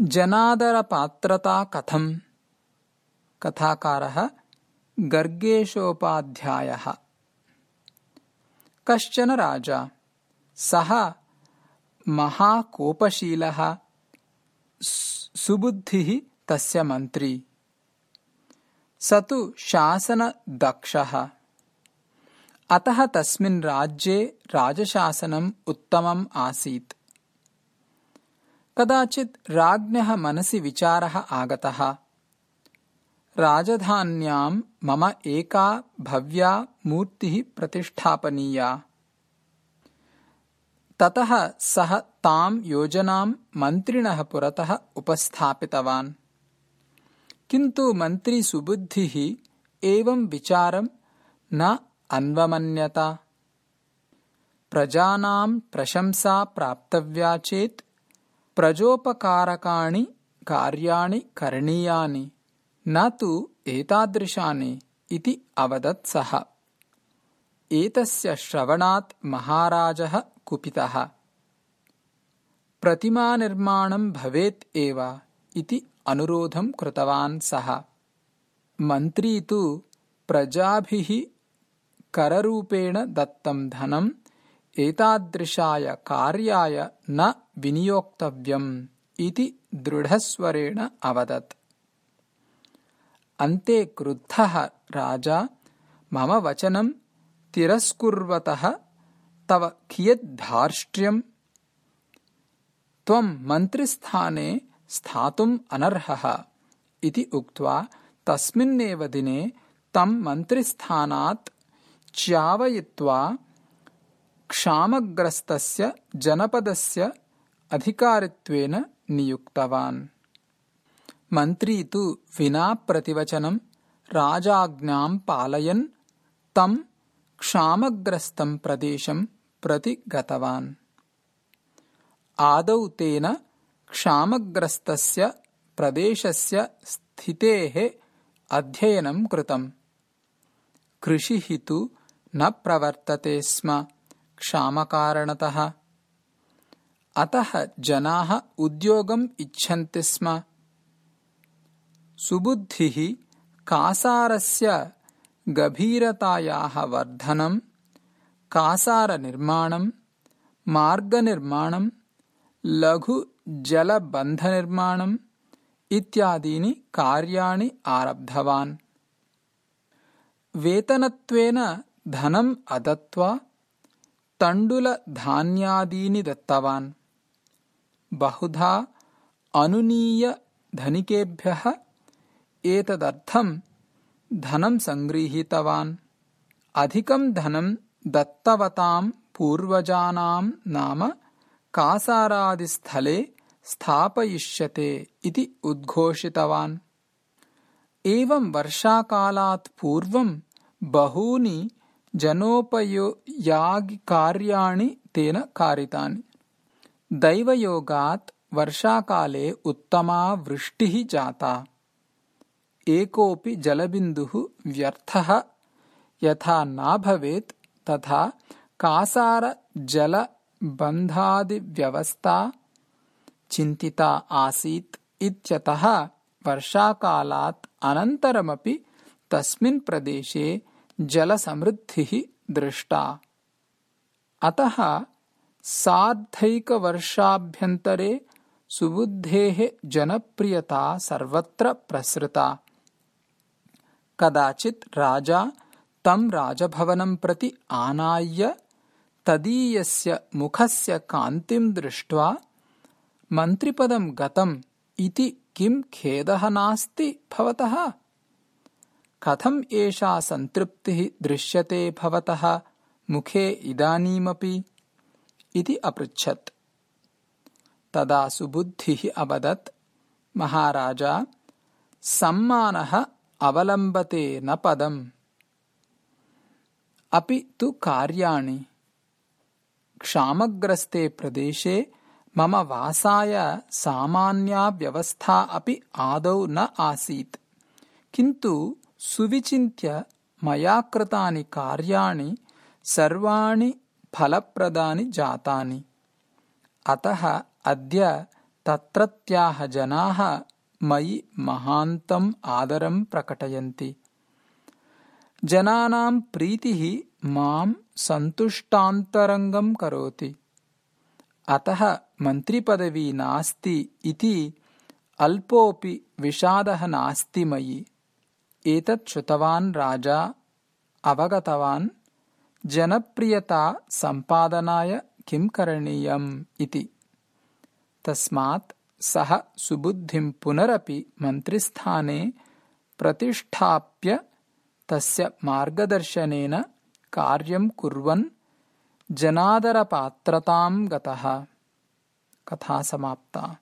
जनादरपात्रता कथम्? कथाकारः गर्गेशोपाध्यायः। कश्चन राजा? सः महाकोपशीलः। सुबुद्धिः तस्य मन्त्री। स तु शासनदक्षः। अतः तस्मिन् राज्ये राजशासनम् उत्तमम् आसीत् कदाचित् राज्ञः मनसि विचारः आगतः। राजधान्याम् मम एका भव्या मूर्तिः प्रतिष्ठापनीया। ततः सः ताम् योजनाम् मन्त्रिणः पुरतः उपस्थापितवान्। किन्तु मन्त्री सुबुद्धिः एवं विचारम् न अन्वमन्यत। प्रजानाम् प्रशंसा प्राप्तव्या चेत् प्रजोपकारकाणि कार्याणि करणीयानि न तु एतादृशानि इति अवदत् सः। एतस्य श्रवणात् महाराजः कुपितः। प्रतिमानिर्माणम् भवेत् एव इति अनुरोधम् कृतवान् सः। मन्त्री तु प्रजाभिः कररूपेण दत्तं धनम् एतादृशाय कार्याय न विनियोक्तव्यम् इति दृढस्वरेण अवदत्। अन्ते क्रुद्धः राजा मम वचनं तिरस्कुर्वतः तव कियद्धार्ष्ट्र्यम्? त्वम् मन्त्रिस्थाने स्थातुम् अनर्हः इति उक्त्वा तस्मिन्नेव दिने तम् मन्त्रिस्थानात् च्यावयित्वा क्षामग्रस्तस्य जनपदस्य अधिकारित्वेन नियुक्तवान् मन्त्री तु विना प्रतिवचनं राजाज्ञाम् पालयन् तम् क्षामग्रस्तं प्रदेशं प्रति गतवान् आदौ तेन क्षामग्रस्तस्य प्रदेशस्य स्थितेः अध्ययनं कृतम् कृषिः तु न प्रवर्तते स्म क्षामकारणतः अतः जनाः उद्योगम् इच्छन्ति स्म सुबुद्धिः कासारस्य गभीरतायाः वर्धनम् कासारनिर्माणम् मार्गनिर्माणम् लघुजलबन्धनिर्माणम् इत्यादीनि कार्याणि आरब्धवान् वेतनत्वेन धनम् अदत्त्वा तण्डुलधान्यादीनि दत्तवान्। बहुधा अनुनीय धनिकेभ्यः एतदर्थम् धनं सङ्गृहीतवान्। अधिकं धनं दत्तवताम् पूर्वजानाम् नाम कासारादिस्थले स्थापयिष्यते इति उद्घोषितवान्। एवं वर्षाकालात् पूर्वं बहूनि जनोपयोयागिकार्याणि तेन कारितानि। दैवयोगात् वर्षाकाले उत्तमा वृष्टिः जाता। एकोऽपि जलबिन्दुः व्यर्थः यथा न भवेत् तथा कासारजलबन्धादिव्यवस्था चिन्तिता आसीत् इत्यतः वर्षाकालात् अनन्तरमपि तस्मिन् प्रदेशे जलसमृद्धिः दृष्टा। अतः सार्धैकवर्षाभ्यन्तरे सुबुद्धेः जनप्रियता सर्वत्र प्रसृता। कदाचित् राजा तं राजभवनं प्रति आनाय्य तदीयस्य मुखस्य कान्तिं दृष्ट्वा मन्त्रिपदं गतम् इति किं खेदः नास्ति भवतः कथम् एषा सन्तृप्तिः दृश्यते भवतः? मुखे इदानीमपि इति अपृच्छत्। तदा सुबुद्धिः अवदत् महाराजा सम्मानः अवलम्बते न पदम्। अपि तु कार्याणि। क्षामग्रस्ते प्रदेशे मम वासाय सामान्या व्यवस्था अपि आदौ न आसीत्। किन्तु सुविचिन्त्य मया कृतानि कार्याणि सर्वाणि फलप्रदानि जातानि। अतः अद्य तत्रत्याः जनाः मयि महान्तम् आदरं प्रकटयन्ति। जनानां प्रीतिः मां सन्तुष्टान्तरङ्गं करोति। अतः मन्त्रिपदवी नास्ति इति अल्पोऽपि विषादः नास्ति मयि एतत् श्रुतवान् राजा अवगतवान् जनप्रियता सम्पादनाय किं करणीयम् इति। तस्मात् सः सुबुद्धिं पुनरपि मन्त्रिस्थाने प्रतिष्ठाप्य तस्य मार्गदर्शनेन कार्यं कुर्वन् जनादरपात्रतां गतः। कथा समाप्ता